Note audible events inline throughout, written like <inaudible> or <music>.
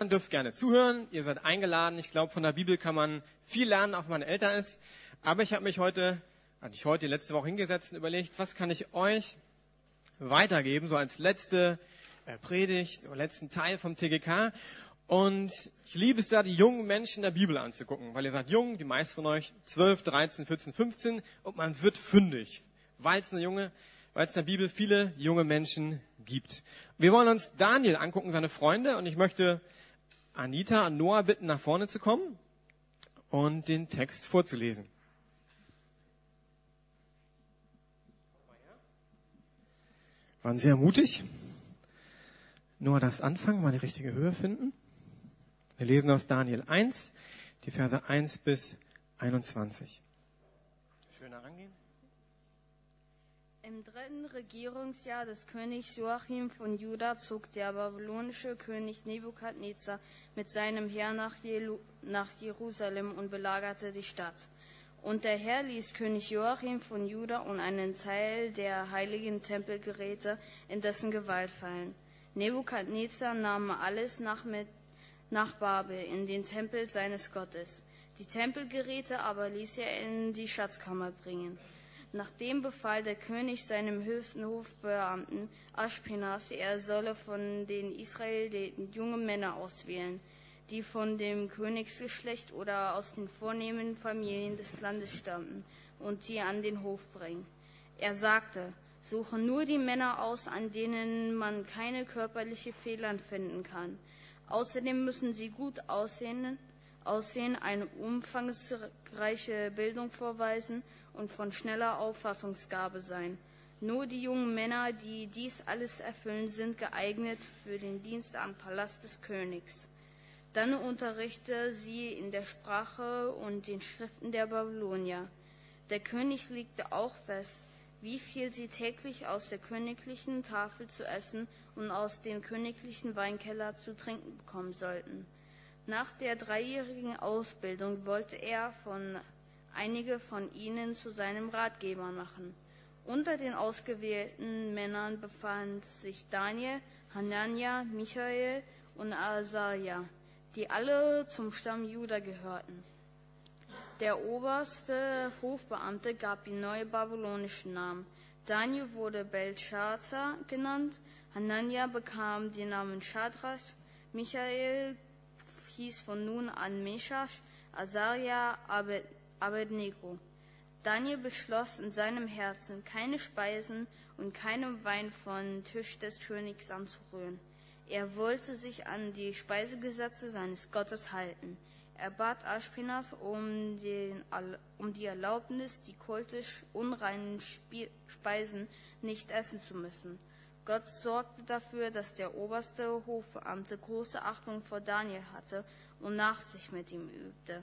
Ihr dürft gerne zuhören, ihr seid eingeladen. Ich glaube, von der Bibel kann man viel lernen, auch wenn man älter ist. Aber ich habe mich heute, hatte ich heute letzte Woche hingesetzt und überlegt, was kann ich euch weitergeben, so als letzte äh, Predigt oder letzten Teil vom TGK. Und ich liebe es da, die jungen Menschen der Bibel anzugucken, weil ihr seid jung, die meisten von euch 12, 13, 14, 15 und man wird fündig, weil es eine junge, weil es in der Bibel viele junge Menschen gibt. Wir wollen uns Daniel angucken, seine Freunde, und ich möchte Anita und Noah bitten, nach vorne zu kommen und den Text vorzulesen. Waren sehr mutig. Noah darfst anfangen, mal die richtige Höhe finden. Wir lesen aus Daniel 1, die Verse 1 bis 21. Schön herangehen. Im dritten Regierungsjahr des Königs Joachim von Juda zog der babylonische König Nebukadnezar mit seinem Heer nach, nach Jerusalem und belagerte die Stadt. Und der Herr ließ König Joachim von Juda und einen Teil der heiligen Tempelgeräte in dessen Gewalt fallen. Nebukadnezar nahm alles nach, mit, nach Babel in den Tempel seines Gottes. Die Tempelgeräte aber ließ er in die Schatzkammer bringen. Nachdem befahl der König seinem höchsten Hofbeamten Aschpenas, er solle von den Israeliten junge Männer auswählen, die von dem Königsgeschlecht oder aus den vornehmen Familien des Landes stammten, und sie an den Hof bringen. Er sagte, suche nur die Männer aus, an denen man keine körperliche Fehler finden kann. Außerdem müssen sie gut aussehen, aussehen eine umfangreiche Bildung vorweisen und von schneller Auffassungsgabe sein. Nur die jungen Männer, die dies alles erfüllen, sind geeignet für den Dienst am Palast des Königs. Dann unterrichte sie in der Sprache und den Schriften der Babylonier. Der König legte auch fest, wie viel sie täglich aus der königlichen Tafel zu essen und aus dem königlichen Weinkeller zu trinken bekommen sollten. Nach der dreijährigen Ausbildung wollte er von einige von ihnen zu seinem Ratgeber machen. Unter den ausgewählten Männern befand sich Daniel, Hanania, Michael und Asaja, die alle zum Stamm Juda gehörten. Der oberste Hofbeamte gab ihm neue babylonische Namen. Daniel wurde Belshazzar genannt, Hanania bekam den Namen Shadrach, Michael hieß von nun an Meshash, Asaria Abed Abednego. Daniel beschloss in seinem Herzen, keine Speisen und keinem Wein von Tisch des Königs anzurühren. Er wollte sich an die Speisegesetze seines Gottes halten. Er bat Aschpenas um, den, um die Erlaubnis, die kultisch unreinen Speisen nicht essen zu müssen. Gott sorgte dafür, dass der oberste Hofbeamte große Achtung vor Daniel hatte und Nachsicht mit ihm übte.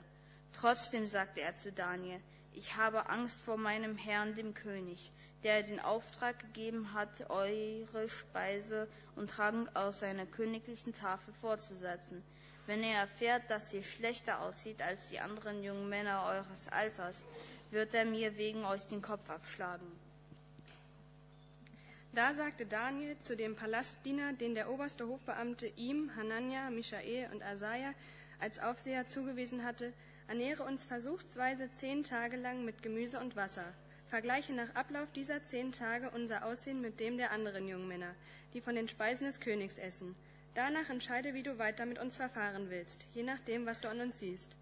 Trotzdem sagte er zu Daniel, ich habe Angst vor meinem Herrn, dem König, der den Auftrag gegeben hat, eure Speise und Trank aus seiner königlichen Tafel fortzusetzen. Wenn er erfährt, dass ihr schlechter aussieht als die anderen jungen Männer eures Alters, wird er mir wegen euch den Kopf abschlagen. Da sagte Daniel zu dem Palastdiener, den der oberste Hofbeamte ihm, Hanania, Michael und Asaja als Aufseher zugewiesen hatte, Ernähre uns versuchsweise zehn Tage lang mit Gemüse und Wasser. Vergleiche nach Ablauf dieser zehn Tage unser Aussehen mit dem der anderen jungen Männer, die von den Speisen des Königs essen. Danach entscheide, wie du weiter mit uns verfahren willst, je nachdem, was du an uns siehst.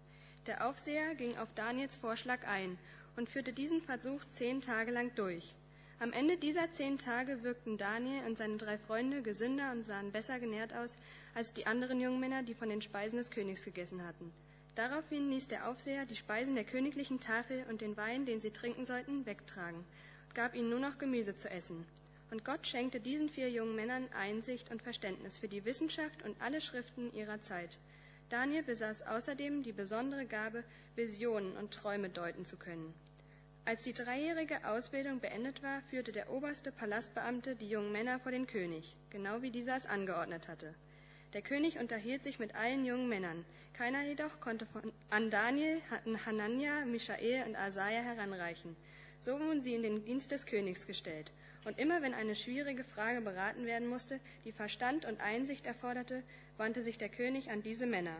Der Aufseher ging auf Daniels Vorschlag ein und führte diesen Versuch zehn Tage lang durch. Am Ende dieser zehn Tage wirkten Daniel und seine drei Freunde gesünder und sahen besser genährt aus als die anderen jungen Männer, die von den Speisen des Königs gegessen hatten. Daraufhin ließ der Aufseher die Speisen der königlichen Tafel und den Wein, den sie trinken sollten, wegtragen und gab ihnen nur noch Gemüse zu essen. Und Gott schenkte diesen vier jungen Männern Einsicht und Verständnis für die Wissenschaft und alle Schriften ihrer Zeit. Daniel besaß außerdem die besondere Gabe, Visionen und Träume deuten zu können. Als die dreijährige Ausbildung beendet war, führte der oberste Palastbeamte die jungen Männer vor den König, genau wie dieser es angeordnet hatte. Der König unterhielt sich mit allen jungen Männern. Keiner jedoch konnte von, an Daniel, Hanania, Michael und Asaja heranreichen. So wurden sie in den Dienst des Königs gestellt. Und immer wenn eine schwierige Frage beraten werden musste, die Verstand und Einsicht erforderte, wandte sich der König an diese Männer.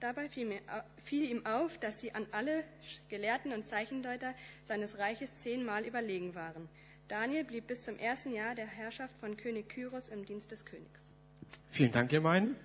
Dabei fiel, ihm auf, dass sie an alle Gelehrten und Zeichendeuter seines Reiches zehnmal überlegen waren. Daniel blieb bis zum ersten Jahr der Herrschaft von König Kyros im Dienst des Königs. Vielen Dank, ihr beiden.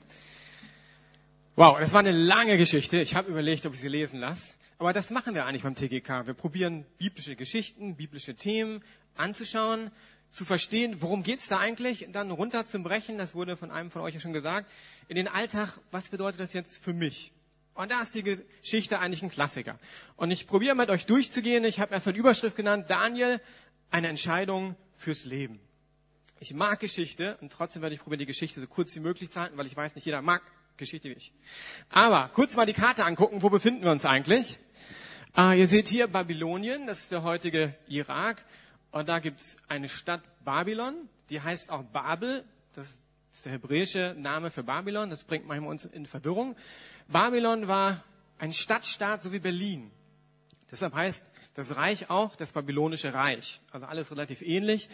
Wow, das war eine lange Geschichte. Ich habe überlegt, ob ich sie lesen lasse. Aber das machen wir eigentlich beim TGK. Wir probieren biblische Geschichten, biblische Themen anzuschauen, zu verstehen, worum geht's da eigentlich, dann runterzubrechen, das wurde von einem von euch ja schon gesagt, in den Alltag, was bedeutet das jetzt für mich? Und da ist die Geschichte eigentlich ein Klassiker. Und ich probiere mit euch durchzugehen. Ich habe erstmal die Überschrift genannt, Daniel, eine Entscheidung fürs Leben. Ich mag Geschichte und trotzdem werde ich probieren, die Geschichte so kurz wie möglich zu halten, weil ich weiß, nicht jeder mag Geschichte wie ich. Aber kurz mal die Karte angucken, wo befinden wir uns eigentlich? Äh, ihr seht hier Babylonien, das ist der heutige Irak. Und da gibt's eine Stadt Babylon, die heißt auch Babel. Das ist der hebräische Name für Babylon. Das bringt manchmal uns in Verwirrung. Babylon war ein Stadtstaat, so wie Berlin. Deshalb heißt das Reich auch das babylonische Reich. Also alles relativ ähnlich.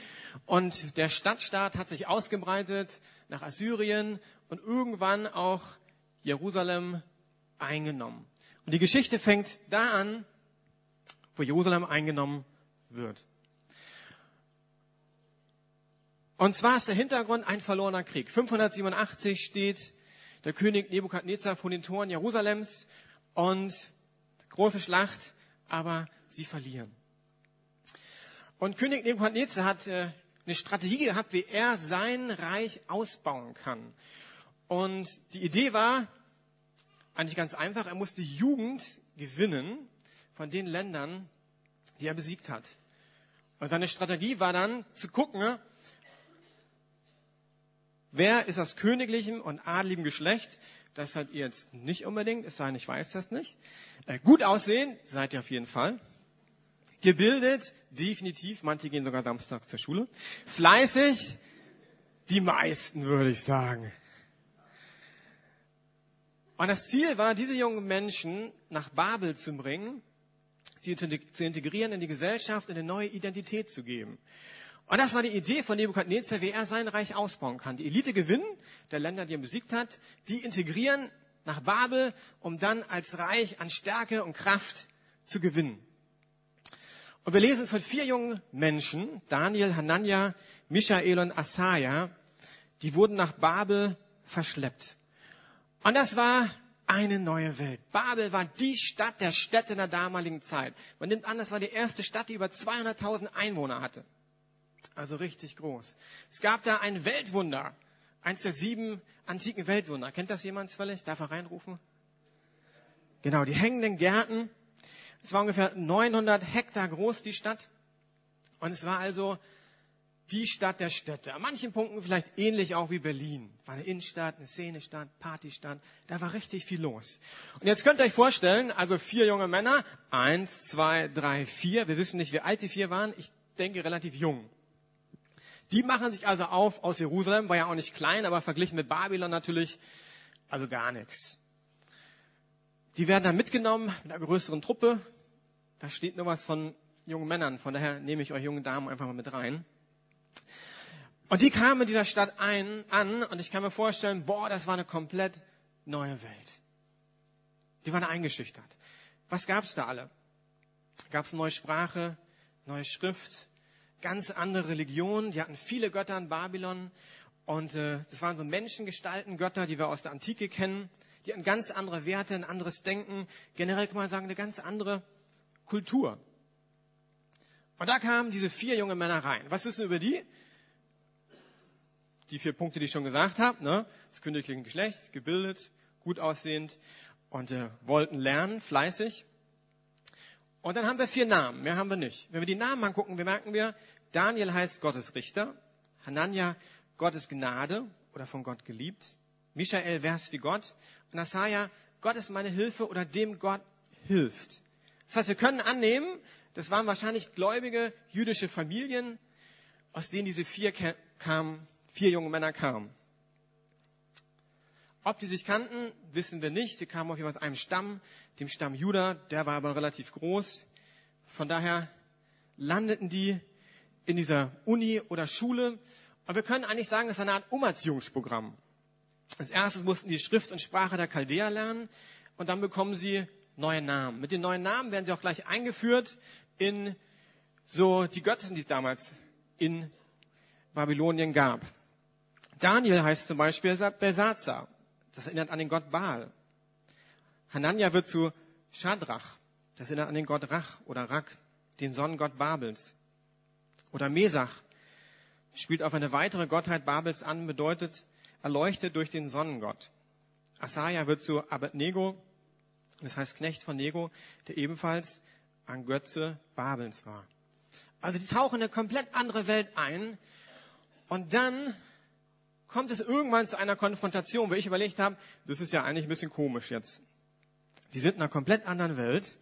Und der Stadtstaat hat sich ausgebreitet nach Assyrien und irgendwann auch Jerusalem eingenommen. Und die Geschichte fängt da an, wo Jerusalem eingenommen wird. Und zwar ist der Hintergrund ein verlorener Krieg. 587 steht der König Nebukadnezar vor den Toren Jerusalems und große Schlacht, aber sie verlieren. Und König Nebukadnezar hat äh, eine Strategie gehabt, wie er sein Reich ausbauen kann. Und die Idee war eigentlich ganz einfach, er musste Jugend gewinnen von den Ländern, die er besiegt hat. Und seine Strategie war dann zu gucken, wer ist aus königlichem und adligem Geschlecht, das seid ihr jetzt nicht unbedingt, es sei denn, ich weiß das nicht. Äh, gut aussehen, seid ihr auf jeden Fall. Gebildet, definitiv, manche gehen sogar Samstag zur Schule. Fleißig, die meisten, würde ich sagen. Und das Ziel war, diese jungen Menschen nach Babel zu bringen, sie zu integrieren in die Gesellschaft, eine neue Identität zu geben. Und das war die Idee von Nebukadnezar, wie er sein Reich ausbauen kann. Die Elite gewinnen, der Länder, die er besiegt hat, die integrieren nach Babel, um dann als Reich an Stärke und Kraft zu gewinnen. Und wir lesen es von vier jungen Menschen, Daniel, Hanania, Michael und Asaja, die wurden nach Babel verschleppt. Und das war eine neue Welt. Babel war die Stadt der Städte in der damaligen Zeit. Man nimmt an, das war die erste Stadt, die über 200.000 Einwohner hatte. Also richtig groß. Es gab da ein Weltwunder. Eins der sieben antiken Weltwunder. Kennt das jemand völlig? Darf er reinrufen? Genau, die hängenden Gärten. Es war ungefähr 900 Hektar groß, die Stadt. Und es war also die Stadt der Städte. An manchen Punkten vielleicht ähnlich auch wie Berlin. War eine Innenstadt, eine Szenestadt, Partystadt. Da war richtig viel los. Und jetzt könnt ihr euch vorstellen, also vier junge Männer. Eins, zwei, drei, vier. Wir wissen nicht, wie alt die vier waren. Ich denke relativ jung. Die machen sich also auf aus Jerusalem, war ja auch nicht klein, aber verglichen mit Babylon natürlich, also gar nichts. Die werden dann mitgenommen mit einer größeren Truppe. Da steht nur was von jungen Männern, von daher nehme ich euch jungen Damen einfach mal mit rein. Und die kamen in dieser Stadt ein, an und ich kann mir vorstellen, boah, das war eine komplett neue Welt. Die waren eingeschüchtert. Was gab's da alle? Gab's neue Sprache, neue Schrift, ganz andere Religion. Die hatten viele Götter in Babylon. Und äh, das waren so Menschengestalten, Götter, die wir aus der Antike kennen. Die hatten ganz andere Werte, ein anderes Denken. Generell kann man sagen, eine ganz andere Kultur. Und da kamen diese vier junge Männer rein. Was ist denn über die? Die vier Punkte, die ich schon gesagt habe. Ne? Das königliche Geschlecht, gebildet, gut aussehend und äh, wollten lernen, fleißig. Und dann haben wir vier Namen, mehr haben wir nicht. Wenn wir die Namen angucken, wir merken wir, Daniel heißt Gottes Richter, Hanania Gottes Gnade oder von Gott geliebt, Michael wär's wie Gott und Asaja Gott ist meine Hilfe oder dem Gott hilft. Das heißt, wir können annehmen, das waren wahrscheinlich gläubige jüdische Familien, aus denen diese vier kamen, vier junge Männer kamen. Ob die sich kannten, wissen wir nicht. Sie kamen auf jeden Fall aus einem Stamm, dem Stamm Juda, der war aber relativ groß. Von daher landeten die in dieser Uni oder Schule. Aber wir können eigentlich sagen, das ist eine Art Umerziehungsprogramm. Als erstes mussten die Schrift und Sprache der Chaldäer lernen und dann bekommen sie neue Namen. Mit den neuen Namen werden sie auch gleich eingeführt in so die Götzen, die es damals in Babylonien gab. Daniel heißt zum Beispiel Belsazar. Das erinnert an den Gott Baal. Hanania wird zu Shadrach. Das erinnert an den Gott Rach oder Rak, den Sonnengott Babels. Oder Mesach spielt auf eine weitere Gottheit Babels an, bedeutet erleuchtet durch den Sonnengott. Asaja wird zu Abednego, das heißt Knecht von Nego, der ebenfalls ein Götze Babels war. Also die tauchen in eine komplett andere Welt ein und dann kommt es irgendwann zu einer Konfrontation, wo ich überlegt habe, das ist ja eigentlich ein bisschen komisch jetzt. Die sind in einer komplett anderen Welt.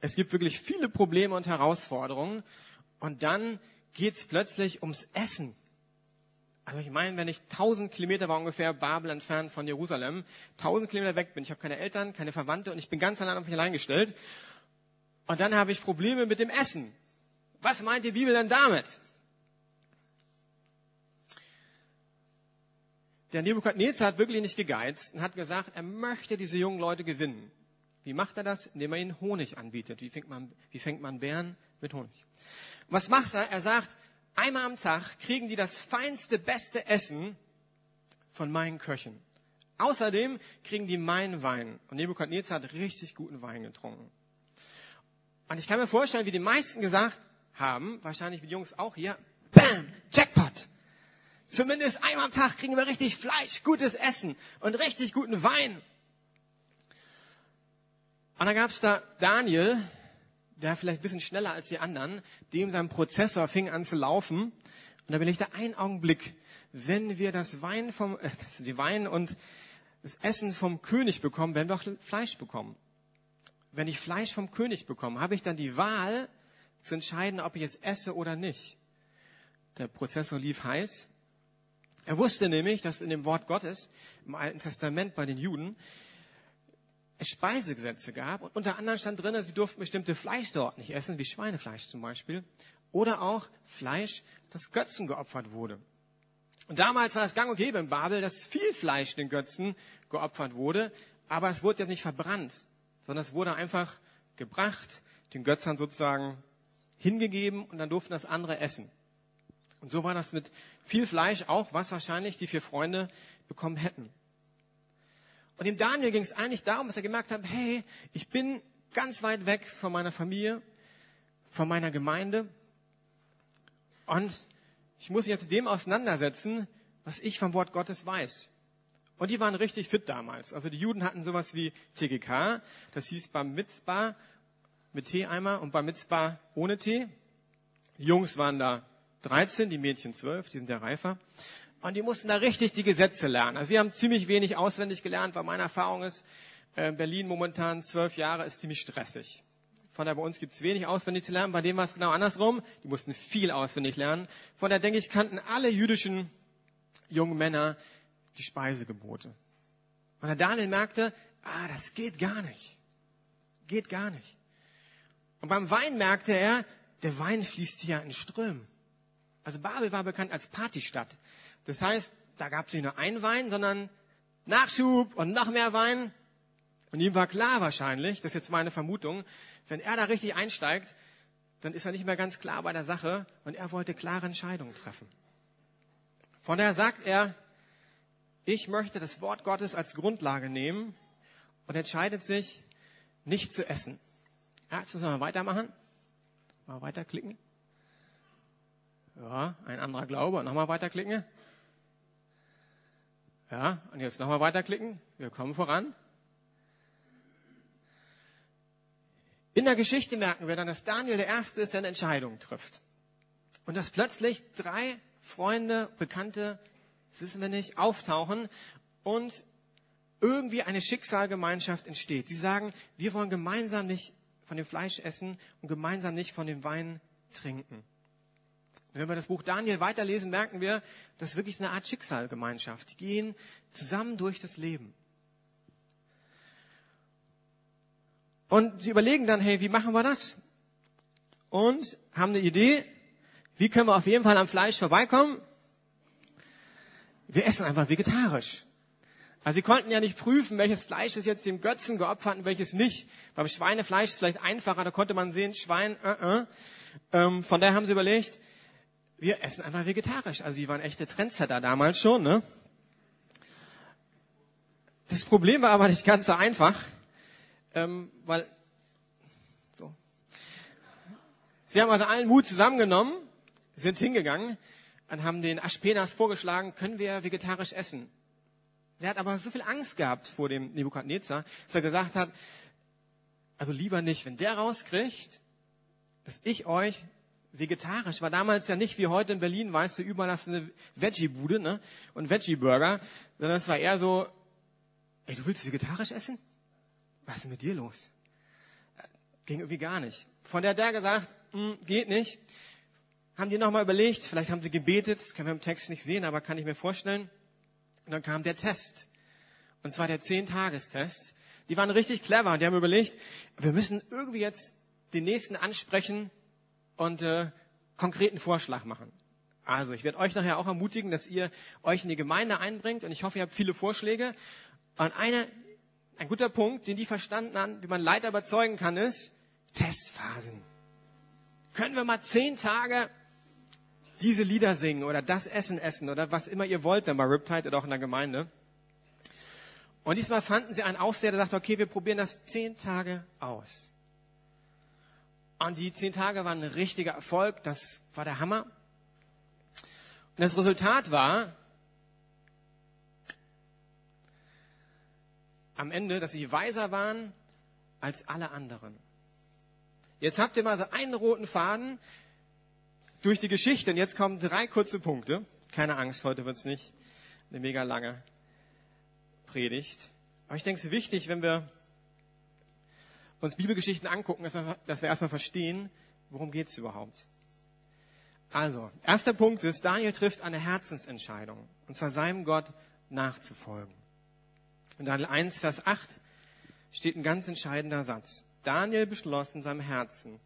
Es gibt wirklich viele Probleme und Herausforderungen. Und dann geht es plötzlich ums Essen. Also ich meine, wenn ich 1000 Kilometer war ungefähr Babel entfernt von Jerusalem, 1000 Kilometer weg bin, ich habe keine Eltern, keine Verwandte und ich bin ganz allein auf mich allein gestellt. Und dann habe ich Probleme mit dem Essen. Was meint die Bibel denn damit? Der Nebukadnezar hat wirklich nicht gegeizt und hat gesagt, er möchte diese jungen Leute gewinnen. Wie macht er das? Indem er ihnen Honig anbietet. Wie fängt man, wie fängt man Bären mit Honig? Was macht er? Er sagt, einmal am Tag kriegen die das feinste, beste Essen von meinen Köchen. Außerdem kriegen die meinen Wein. Und Nebukadnezar hat richtig guten Wein getrunken. Und ich kann mir vorstellen, wie die meisten gesagt haben, wahrscheinlich wie die Jungs auch hier, Bam, Jackpot. Zumindest einmal am Tag kriegen wir richtig Fleisch, gutes Essen und richtig guten Wein. Und dann gab es da Daniel, der vielleicht ein bisschen schneller als die anderen, dem sein Prozessor fing an zu laufen. Und da bin ich da einen Augenblick, wenn wir das Wein vom, äh, die Wein und das Essen vom König bekommen, werden wir auch Fleisch bekommen. Wenn ich Fleisch vom König bekomme, habe ich dann die Wahl zu entscheiden, ob ich es esse oder nicht. Der Prozessor lief heiß er wusste nämlich, dass in dem Wort Gottes im Alten Testament bei den Juden es Speisegesetze gab und unter anderem stand drin, sie durften bestimmte Fleischsorten nicht essen, wie Schweinefleisch zum Beispiel, oder auch Fleisch, das Götzen geopfert wurde. Und damals war das gang und gäbe in Babel, dass viel Fleisch den Götzen geopfert wurde, aber es wurde ja nicht verbrannt, sondern es wurde einfach gebracht, den Götzern sozusagen hingegeben und dann durften das andere essen. Und so war das mit viel Fleisch auch, was wahrscheinlich die vier Freunde bekommen hätten. Und dem Daniel ging es eigentlich darum, dass er gemerkt hat, hey, ich bin ganz weit weg von meiner Familie, von meiner Gemeinde und ich muss mich jetzt dem auseinandersetzen, was ich vom Wort Gottes weiß. Und die waren richtig fit damals. Also die Juden hatten sowas wie TGK, das hieß Bar Mitzbah mit Teeeimer und Bar Mitzbah ohne Tee. Die Jungs waren da 13, die Mädchen 12, die sind ja reifer. Und die mussten da richtig die Gesetze lernen. Also wir haben ziemlich wenig auswendig gelernt, weil meine Erfahrung ist, äh, Berlin momentan zwölf Jahre ist ziemlich stressig. Von daher bei uns gibt es wenig auswendig zu lernen. Bei dem war es genau andersrum. Die mussten viel auswendig lernen. Von daher denke ich, kannten alle jüdischen jungen Männer die Speisegebote. Und der Daniel merkte, ah, das geht gar nicht. Geht gar nicht. Und beim Wein merkte er, der Wein fließt hier in Strömen. Also Babel war bekannt als Partystadt. Das heißt, da gab es nicht nur einen Wein, sondern Nachschub und noch mehr Wein. Und ihm war klar wahrscheinlich, das ist jetzt meine Vermutung, wenn er da richtig einsteigt, dann ist er nicht mehr ganz klar bei der Sache und er wollte klare Entscheidungen treffen. Von daher sagt er, ich möchte das Wort Gottes als Grundlage nehmen und entscheidet sich, nicht zu essen. Ja, jetzt müssen wir mal weitermachen. Mal weiterklicken. Ja, ein anderer Glaube. Nochmal weiterklicken. Ja, und jetzt nochmal weiterklicken. Wir kommen voran. In der Geschichte merken wir dann, dass Daniel der Erste ist, der eine Entscheidung trifft. Und dass plötzlich drei Freunde, Bekannte, das wissen wir nicht, auftauchen und irgendwie eine Schicksalgemeinschaft entsteht. Sie sagen, wir wollen gemeinsam nicht von dem Fleisch essen und gemeinsam nicht von dem Wein trinken. Wenn wir das Buch Daniel weiterlesen, merken wir, das ist wirklich eine Art Schicksalgemeinschaft. Die gehen zusammen durch das Leben. Und sie überlegen dann, hey, wie machen wir das? Und haben eine Idee, Wie können wir auf jeden Fall am Fleisch vorbeikommen? Wir essen einfach vegetarisch. Also sie konnten ja nicht prüfen, welches Fleisch ist jetzt dem Götzen geopfert und welches nicht. Beim Schweinefleisch ist es vielleicht einfacher, da konnte man sehen, Schwein, äh, äh. Ähm, von daher haben sie überlegt, wir essen einfach vegetarisch. Also die waren echte Trendsetter damals schon. Ne? Das Problem war aber nicht ganz so einfach, ähm, weil so. sie haben also allen Mut zusammengenommen, sind hingegangen und haben den Aspenas vorgeschlagen, können wir vegetarisch essen. Der hat aber so viel Angst gehabt vor dem Nebukadnezar, dass er gesagt hat, also lieber nicht, wenn der rauskriegt, dass ich euch vegetarisch war damals ja nicht wie heute in Berlin, weißt du, überall Veggie-Bude ne? und Veggie-Burger, sondern es war eher so, ey, du willst vegetarisch essen? Was ist denn mit dir los? Ging irgendwie gar nicht. Von der der gesagt, hm, geht nicht. Haben die nochmal überlegt, vielleicht haben sie gebetet, das können wir im Text nicht sehen, aber kann ich mir vorstellen. Und dann kam der Test. Und zwar der Zehn-Tagestest. Die waren richtig clever und die haben überlegt, wir müssen irgendwie jetzt den nächsten ansprechen, und äh, konkreten Vorschlag machen. Also, ich werde euch nachher auch ermutigen, dass ihr euch in die Gemeinde einbringt und ich hoffe, ihr habt viele Vorschläge. Und eine, ein guter Punkt, den die verstanden haben, wie man Leiter überzeugen kann, ist Testphasen. Können wir mal zehn Tage diese Lieder singen oder das Essen essen oder was immer ihr wollt, dann bei Riptide oder auch in der Gemeinde. Und diesmal fanden sie einen Aufseher, der sagte, okay, wir probieren das zehn Tage aus. Und die zehn Tage waren ein richtiger Erfolg. Das war der Hammer. Und das Resultat war am Ende, dass sie weiser waren als alle anderen. Jetzt habt ihr mal so einen roten Faden durch die Geschichte. Und jetzt kommen drei kurze Punkte. Keine Angst, heute wird's nicht eine mega lange Predigt. Aber ich denke, es ist wichtig, wenn wir uns Bibelgeschichten angucken, dass wir, erstmal verstehen, worum geht es überhaupt. Also, erster Punkt ist, Daniel trifft eine Herzensentscheidung, und zwar seinem Gott nachzufolgen. In Daniel 1, Vers 8 steht ein ganz entscheidender Satz. Daniel beschloss in seinem Herzen,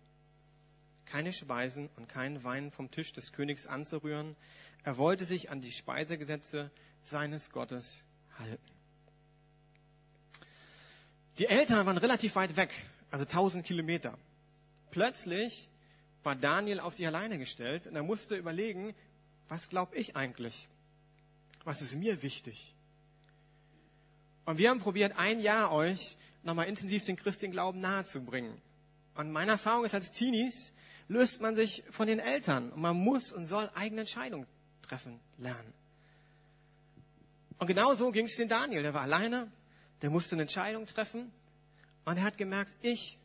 keine Speisen und keinen Wein vom Tisch des Königs anzurühren. Er wollte sich an die Speisegesetze seines Gottes halten. Die Eltern waren relativ weit weg, also 1000 Kilometer. Plötzlich war Daniel auf sich alleine gestellt und er musste überlegen, was glaube ich eigentlich? Was ist mir wichtig? Und wir haben probiert, ein Jahr euch nochmal intensiv den christlichen Glauben nahezubringen. Und meine Erfahrung ist, als Teenies löst man sich von den Eltern und man muss und soll eigene Entscheidungen treffen lernen. Und genau so ging es den Daniel. Der war alleine, der musste eine Entscheidung treffen und er hat gemerkt, ich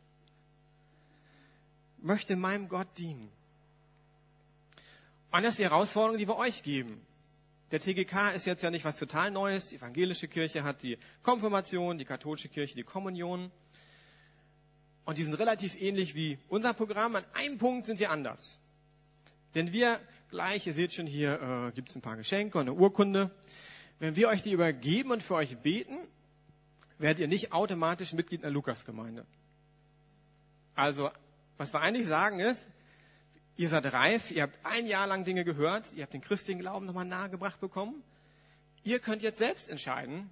möchte meinem Gott dienen. Und das ist die Herausforderung, die wir euch geben. Der TGK ist jetzt ja nicht was total Neues. Die evangelische Kirche hat die Konfirmation, die katholische Kirche die Kommunion. Und die sind relativ ähnlich wie unser Programm. An einem Punkt sind sie anders. Denn wir gleich, ihr seht schon hier, äh, gibt es ein paar Geschenke und eine Urkunde. Wenn wir euch die übergeben und für euch beten, werdet ihr nicht automatisch Mitglied in der Lukasgemeinde. Also, was wir eigentlich sagen ist, ihr seid reif, ihr habt ein Jahr lang Dinge gehört, ihr habt den christlichen Glauben nochmal nahegebracht bekommen. Ihr könnt jetzt selbst entscheiden,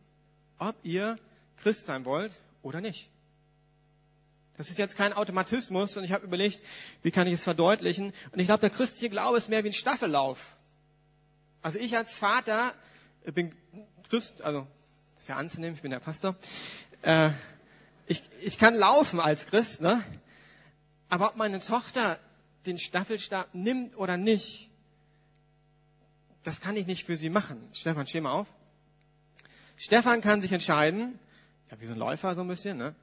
ob ihr Christ sein wollt oder nicht. Das ist jetzt kein Automatismus und ich habe überlegt, wie kann ich es verdeutlichen. Und ich glaube, der christliche Glaube ist mehr wie ein Staffellauf. Also ich als Vater bin Christ, also ist ja anzunehmen, ich bin der Pastor. Äh, ich, ich kann laufen als Christ, ne? aber ob meine Tochter den Staffelstab nimmt oder nicht, das kann ich nicht für sie machen. Stefan, steh mal auf. Stefan kann sich entscheiden, ja, wie so ein Läufer so ein bisschen, ne?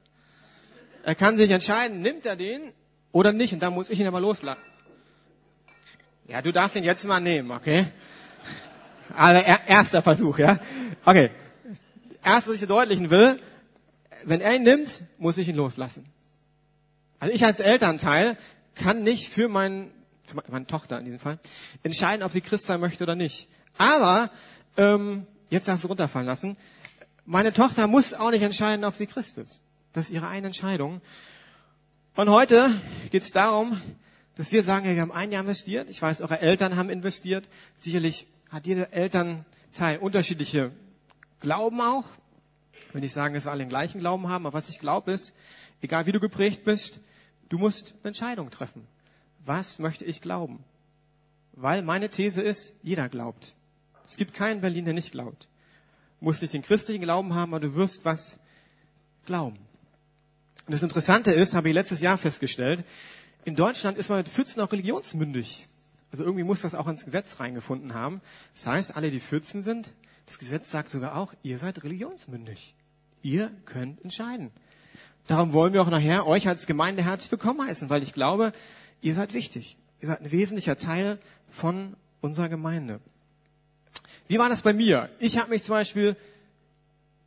Er kann sich entscheiden, nimmt er den oder nicht, und dann muss ich ihn aber loslassen. Ja, du darfst ihn jetzt mal nehmen, okay? <laughs> Also erster Versuch, ja? Okay. Erst, was ich verdeutlichen will, wenn er ihn nimmt, muss ich ihn loslassen. Also ich als Elternteil kann nicht für, meinen, für meine Tochter in diesem Fall entscheiden, ob sie Christ sein möchte oder nicht. Aber ähm, jetzt darfst du runterfallen lassen. Meine Tochter muss auch nicht entscheiden, ob sie Christ ist. Das ist ihre eine Entscheidung. Und heute geht es darum, dass wir sagen, wir haben ein Jahr investiert. Ich weiß, eure Eltern haben investiert. Sicherlich hat jeder Elternteil unterschiedliche Glauben auch. Ich will nicht sagen, dass wir alle den gleichen Glauben haben, aber was ich glaube ist, egal wie du geprägt bist, du musst eine Entscheidung treffen. Was möchte ich glauben? Weil meine These ist, jeder glaubt. Es gibt keinen Berlin, der nicht glaubt. Du musst nicht den christlichen Glauben haben, aber du wirst was glauben. Und das Interessante ist, habe ich letztes Jahr festgestellt, in Deutschland ist man mit 14 auch religionsmündig. Also irgendwie muss das auch ins Gesetz reingefunden haben. Das heißt, alle, die 14 sind, das Gesetz sagt sogar auch, ihr seid religionsmündig. Ihr könnt entscheiden. Darum wollen wir auch nachher euch als Gemeinde herzlich willkommen heißen, weil ich glaube, ihr seid wichtig. Ihr seid ein wesentlicher Teil von unserer Gemeinde. Wie war das bei mir? Ich habe mich zum Beispiel,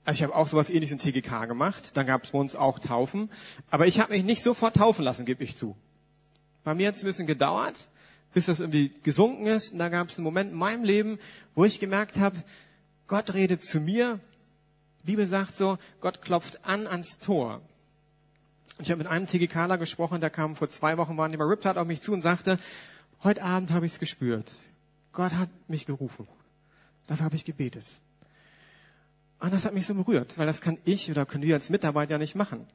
also ich habe auch sowas ähnliches in TGK gemacht, dann gab es bei uns auch Taufen, aber ich habe mich nicht sofort taufen lassen, gebe ich zu. Bei mir hat es ein bisschen gedauert, bis das irgendwie gesunken ist. Und da gab es einen Moment in meinem Leben, wo ich gemerkt habe, Gott redet zu mir. Die Bibel sagt so, Gott klopft an ans Tor. Ich habe mit einem TGKler gesprochen, der kam vor zwei Wochen, waren die bei Riptide auf mich zu und sagte, heute Abend habe ich es gespürt. Gott hat mich gerufen. Dafür habe ich gebetet. Und das hat mich so berührt, weil das kann ich oder können wir als Mitarbeiter nicht machen.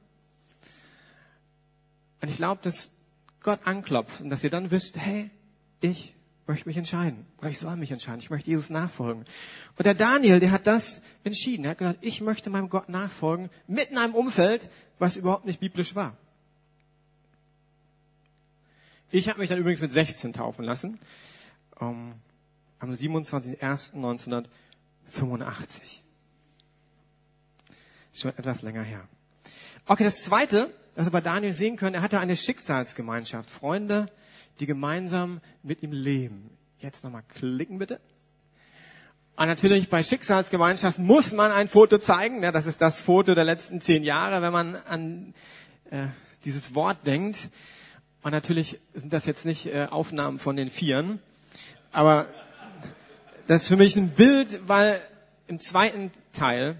Und ich glaube, dass Gott anklopft und dass ihr dann wisst, hey, ich möchte mich entscheiden. Oder ich soll mich entscheiden. Ich möchte Jesus nachfolgen. Und der Daniel, der hat das entschieden. Er hat gesagt, ich möchte meinem Gott nachfolgen, mitten in einem Umfeld, was überhaupt nicht biblisch war. Ich habe mich dann übrigens mit 16 taufen lassen. Um, am 27.01.1985. Schon etwas länger her. Okay, das zweite, was wir bei Daniel sehen können, er hatte eine Schicksalsgemeinschaft. Freunde, die gemeinsam mit ihm leben. Jetzt nochmal klicken bitte. Und natürlich bei Schicksalsgemeinschaften muss man ein Foto zeigen. Ja, das ist das Foto der letzten zehn Jahre, wenn man an äh, dieses Wort denkt. Und natürlich sind das jetzt nicht äh, Aufnahmen von den Vieren. Aber das ist für mich ein Bild, weil im zweiten Teil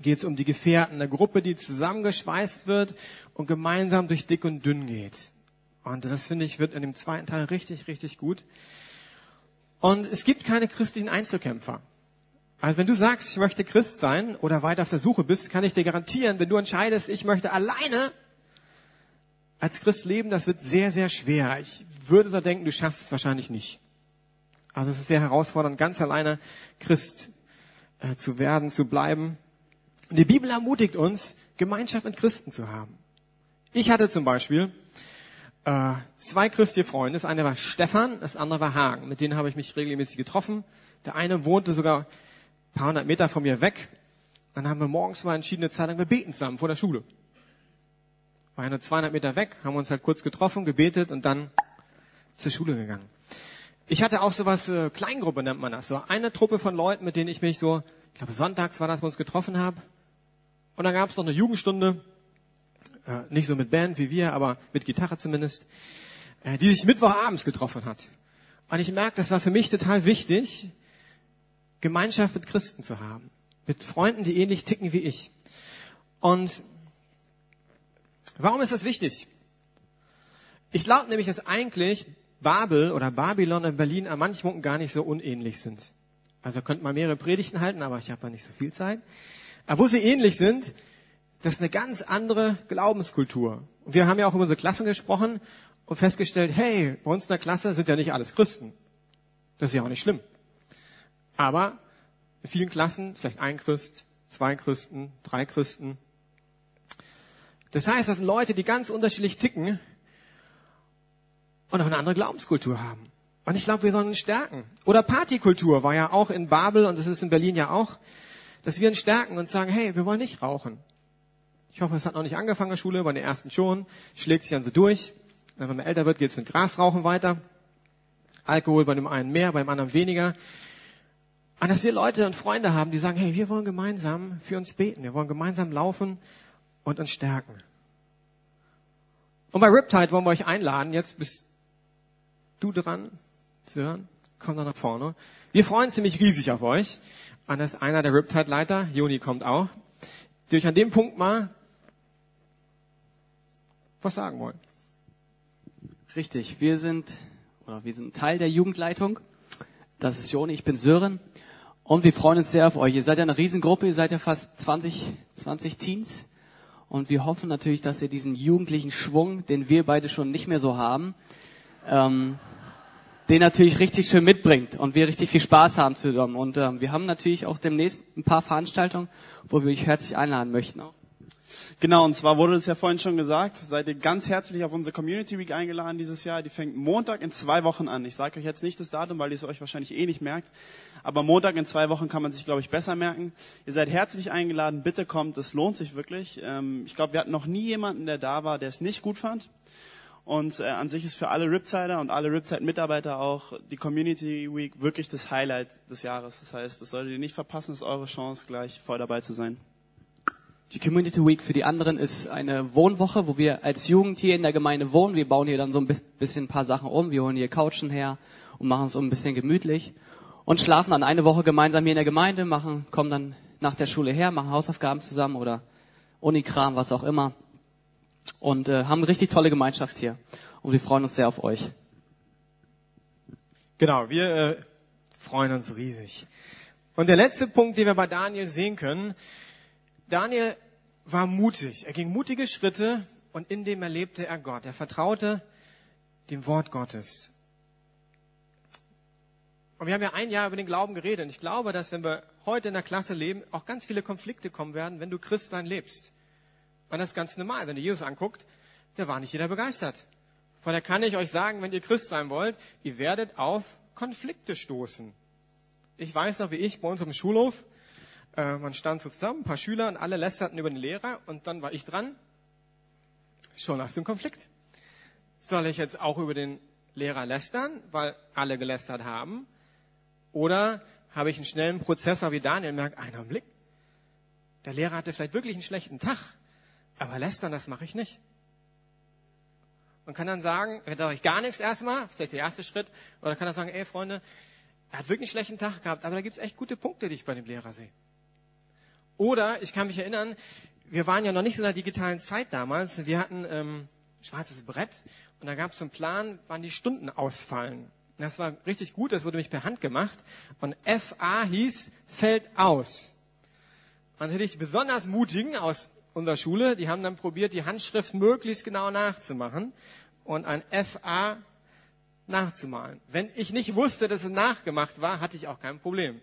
geht es um die Gefährten, eine Gruppe, die zusammengeschweißt wird und gemeinsam durch dick und dünn geht. Und das finde ich wird in dem zweiten Teil richtig, richtig gut. Und es gibt keine christlichen Einzelkämpfer. Also wenn du sagst, ich möchte Christ sein oder weiter auf der Suche bist, kann ich dir garantieren, wenn du entscheidest, ich möchte alleine als Christ leben, das wird sehr, sehr schwer. Ich würde so denken, du schaffst es wahrscheinlich nicht. Also es ist sehr herausfordernd, ganz alleine Christ äh, zu werden, zu bleiben. Und die Bibel ermutigt uns, Gemeinschaft mit Christen zu haben. Ich hatte zum Beispiel äh, zwei christliche Freunde. Das eine war Stefan, das andere war Hagen. Mit denen habe ich mich regelmäßig getroffen. Der eine wohnte sogar ein paar hundert Meter von mir weg. Dann haben wir morgens mal entschieden, eine Zeit lang, wir zusammen vor der Schule. War ja nur 200 Meter weg, haben uns halt kurz getroffen, gebetet und dann zur Schule gegangen. Ich hatte auch sowas, äh, Kleingruppe nennt man das, so eine Truppe von Leuten, mit denen ich mich so, ich glaube sonntags war das, wo wir uns getroffen haben. Und dann gab es noch eine Jugendstunde, nicht so mit Band wie wir, aber mit Gitarre zumindest, äh, die sich Mittwochabends getroffen hat. Und ich merke, das war für mich total wichtig, Gemeinschaft mit Christen zu haben. Mit Freunden, die ähnlich ticken wie ich. Und warum ist das wichtig? Ich glaube nämlich, dass eigentlich Babel oder Babylon in Berlin an manchen Punkten gar nicht so unähnlich sind. Also könnte man mehrere Predigten halten, aber ich habe ja nicht so viel Zeit. Aber wo sie ähnlich sind, das ist eine ganz andere Glaubenskultur. Und wir haben ja auch über unsere Klassen gesprochen und festgestellt, hey, bei uns in der Klasse sind ja nicht alles Christen. Das ist ja auch nicht schlimm. Aber in vielen Klassen vielleicht ein Christ, zwei Christen, drei Christen. Das heißt, das sind Leute, die ganz unterschiedlich ticken und auch eine andere Glaubenskultur haben. Und ich glaube, wir sollen uns stärken. Oder Partykultur war ja auch in Babel und das ist in Berlin ja auch, dass wir uns stärken und sagen, hey, wir wollen nicht rauchen. Ich hoffe, es hat noch nicht angefangen, Schule, bei den ersten schon. Schlägt sich dann so durch. Wenn man älter wird, geht es mit Grasrauchen weiter. Alkohol bei dem einen mehr, beim anderen weniger. Und dass wir Leute und Freunde haben, die sagen, hey, wir wollen gemeinsam für uns beten. Wir wollen gemeinsam laufen und uns stärken. Und bei Riptide wollen wir euch einladen. Jetzt bist du dran zu hören. Komm da nach vorne. Wir freuen uns ziemlich riesig auf euch. Und das ist einer der Riptide-Leiter. Joni kommt auch. Die euch an dem Punkt mal was sagen wollen. Richtig, wir sind, oder wir sind Teil der Jugendleitung. Das ist Joni, ich bin Sören. Und wir freuen uns sehr auf euch. Ihr seid ja eine Riesengruppe, ihr seid ja fast 20, 20 Teens. Und wir hoffen natürlich, dass ihr diesen jugendlichen Schwung, den wir beide schon nicht mehr so haben, ähm, den natürlich richtig schön mitbringt und wir richtig viel Spaß haben zusammen. Und ähm, wir haben natürlich auch demnächst ein paar Veranstaltungen, wo wir euch herzlich einladen möchten. Genau, und zwar wurde es ja vorhin schon gesagt, seid ihr ganz herzlich auf unsere Community Week eingeladen dieses Jahr. Die fängt Montag in zwei Wochen an. Ich sage euch jetzt nicht das Datum, weil ihr es euch wahrscheinlich eh nicht merkt. Aber Montag in zwei Wochen kann man sich, glaube ich, besser merken. Ihr seid herzlich eingeladen, bitte kommt, es lohnt sich wirklich. Ähm, ich glaube, wir hatten noch nie jemanden, der da war, der es nicht gut fand. Und äh, an sich ist für alle Riptider und alle Riptide-Mitarbeiter auch die Community Week wirklich das Highlight des Jahres. Das heißt, das solltet ihr nicht verpassen, ist eure Chance, gleich voll dabei zu sein. Die Community Week für die anderen ist eine Wohnwoche, wo wir als Jugend hier in der Gemeinde wohnen. Wir bauen hier dann so ein bisschen ein paar Sachen um. Wir holen hier Couchen her und machen es so ein bisschen gemütlich. Und schlafen dann eine Woche gemeinsam hier in der Gemeinde, machen, kommen dann nach der Schule her, machen Hausaufgaben zusammen oder Unikram, was auch immer und äh, haben eine richtig tolle Gemeinschaft hier. Und wir freuen uns sehr auf euch. Genau, wir äh, freuen uns riesig. Und der letzte Punkt, den wir bei Daniel sehen können, Daniel war mutig. Er ging mutige Schritte und in dem erlebte er Gott. Er vertraute dem Wort Gottes. Und wir haben ja ein Jahr über den Glauben geredet. Und ich glaube, dass wenn wir heute in der Klasse leben, auch ganz viele Konflikte kommen werden, wenn du Christsein lebst. Und das ist ganz normal. Wenn ihr Jesus anguckt, der war nicht jeder begeistert. Von daher kann ich euch sagen, wenn ihr Christ sein wollt, ihr werdet auf Konflikte stoßen. Ich weiß noch, wie ich bei uns auf dem Schulhof, äh, man stand so zusammen, ein paar Schüler und alle lästerten über den Lehrer und dann war ich dran. Schon du einen Konflikt. Soll ich jetzt auch über den Lehrer lästern, weil alle gelästert haben? Oder habe ich einen schnellen Prozessor wie Daniel und merke, einen Blick, der Lehrer hatte vielleicht wirklich einen schlechten Tag. Aber lästern, das mache ich nicht. Man kann dann sagen, da ich gar nichts erstmal, vielleicht der erste Schritt, oder kann er sagen, ey Freunde, er hat wirklich einen schlechten Tag gehabt, aber da gibt es echt gute Punkte, die ich bei dem Lehrer sehe. Oder ich kann mich erinnern, wir waren ja noch nicht so in der digitalen Zeit damals. Wir hatten ähm, schwarzes Brett und da gab es so einen Plan, wann die Stunden ausfallen. Das war richtig gut, das wurde mich per Hand gemacht. Und FA hieß fällt aus. Und hätte ich besonders mutigen aus unserer Schule, die haben dann probiert, die Handschrift möglichst genau nachzumachen und ein FA nachzumalen. Wenn ich nicht wusste, dass es nachgemacht war, hatte ich auch kein Problem.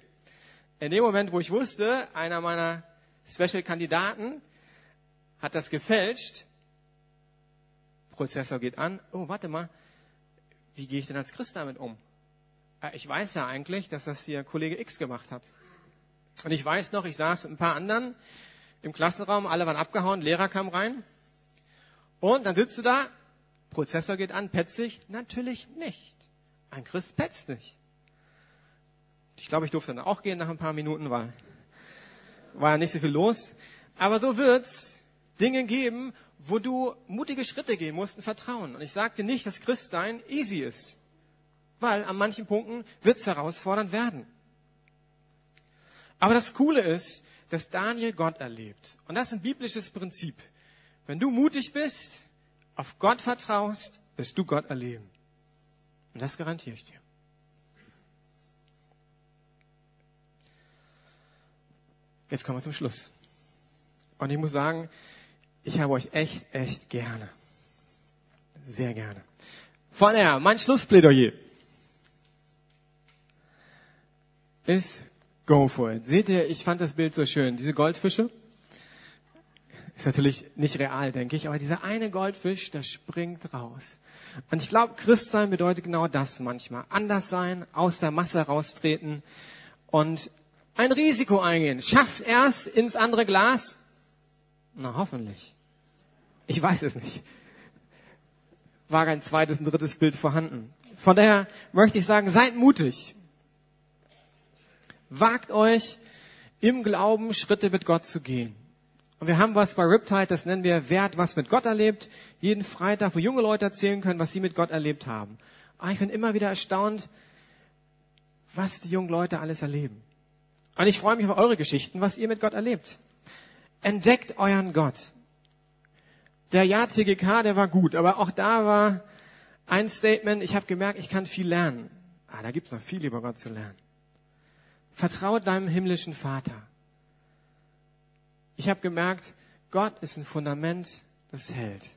In dem Moment, wo ich wusste, einer meiner Special-Kandidaten hat das gefälscht, Prozessor geht an, oh, warte mal, wie gehe ich denn als Christ damit um? Ich weiß ja eigentlich, dass das hier Kollege X gemacht hat. Und ich weiß noch, ich saß mit ein paar anderen im Klassenraum, alle waren abgehauen, Lehrer kam rein. Und dann sitzt du da, Prozessor geht an, petzt sich? Natürlich nicht. Ein Christ petzt nicht. Ich glaube, ich durfte dann auch gehen nach ein paar Minuten, weil war ja nicht so viel los. Aber so wird's Dinge geben, wo du mutige Schritte gehen musst und vertrauen. Und ich sagte nicht, dass Christsein easy ist. Weil an manchen Punkten wird's herausfordernd werden. Aber das Coole ist, dass Daniel Gott erlebt. Und das ist ein biblisches Prinzip. Wenn du mutig bist, auf Gott vertraust, wirst du Gott erleben. Und das garantiere ich dir. Jetzt kommen wir zum Schluss. Und ich muss sagen, ich habe euch echt, echt gerne. Sehr gerne. Von daher, mein Schlussplädoyer ist Go for it. Seht ihr, ich fand das Bild so schön. Diese Goldfische ist natürlich nicht real, denke ich, aber dieser eine Goldfisch, der springt raus. Und ich glaube, Christsein bedeutet genau das manchmal. Anders sein, aus der Masse raustreten und ein Risiko eingehen. Schafft erst ins andere Glas? Na, hoffentlich. Ich weiß es nicht. War ein zweites, ein drittes Bild vorhanden. Von daher möchte ich sagen, seid mutig. Wagt euch im Glauben Schritte mit Gott zu gehen. Und wir haben was bei Riptide, das nennen wir Wer hat was mit Gott erlebt. Jeden Freitag, wo junge Leute erzählen können, was sie mit Gott erlebt haben. Aber ah, ich bin immer wieder erstaunt, was die jungen Leute alles erleben. Und ich freue mich auf eure Geschichten, was ihr mit Gott erlebt. Entdeckt euren Gott. Der Jahr TGK, der war gut, aber auch da war ein Statement, ich habe gemerkt, ich kann viel lernen. Ah, da gibt's noch viel über Gott zu lernen. Vertraue deinem himmlischen Vater. Ich habe gemerkt, Gott ist ein Fundament, das hält.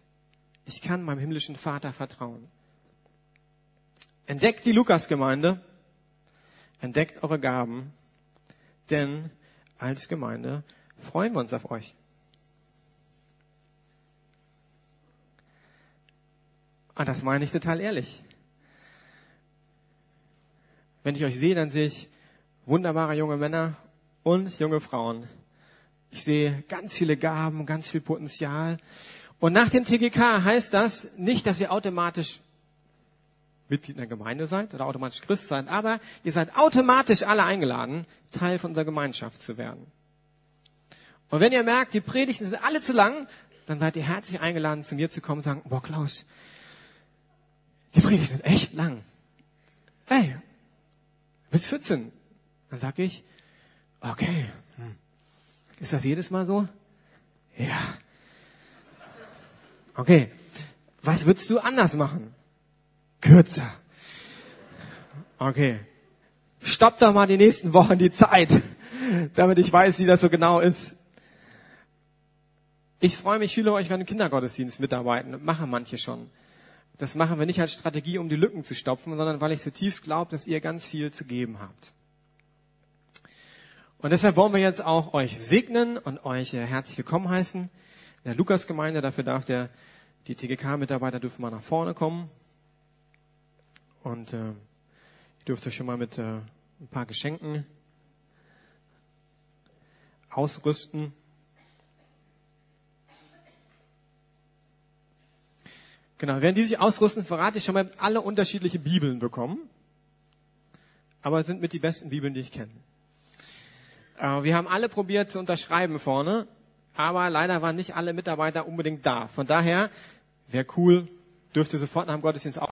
Ich kann meinem himmlischen Vater vertrauen. Entdeckt die Lukasgemeinde, entdeckt eure Gaben, denn als Gemeinde freuen wir uns auf euch. Und das meine ich total ehrlich. Wenn ich euch sehe, dann sehe ich wunderbare junge Männer und junge Frauen. Ich sehe ganz viele Gaben, ganz viel Potenzial. Und nach dem TGK heißt das nicht, dass ihr automatisch Mitglied in der Gemeinde seid oder automatisch Christ seid, aber ihr seid automatisch alle eingeladen, Teil von unserer Gemeinschaft zu werden. Und wenn ihr merkt, die Predigten sind alle zu lang, dann seid ihr herzlich eingeladen, zu mir zu kommen und sagen, boah Klaus, die Predigten sind echt lang. Hey, bis 14. Dann sag ich, okay, ist das jedes Mal so? Ja. Okay, was würdest du anders machen? Kürzer. Okay. Stopp doch mal die nächsten Wochen die Zeit, damit ich weiß, wie das so genau ist. Ich freue mich, viele euch werden im Kindergottesdienst mitarbeiten. Machen manche schon. Das machen wir nicht als Strategie, um die Lücken zu stopfen, sondern weil ich zutiefst glaube, dass ihr ganz viel zu geben habt. Und deshalb wollen wir jetzt auch euch segnen und euch herzlich willkommen heißen. In der Lukas-Gemeinde, dafür darf der, die TGK-Mitarbeiter dürfen mal nach vorne kommen. Und äh, ihr dürft euch schon mal mit äh, ein paar Geschenken ausrüsten. Genau, während die sich ausrüsten, verrate ich schon mal, alle unterschiedliche Bibeln bekommen. Aber sind mit die besten Bibeln, die ich kenne. Äh, wir haben alle probiert zu unterschreiben vorne, aber leider waren nicht alle Mitarbeiter unbedingt da. Von daher wäre cool, dürfte sofort nach dem Gottesdienst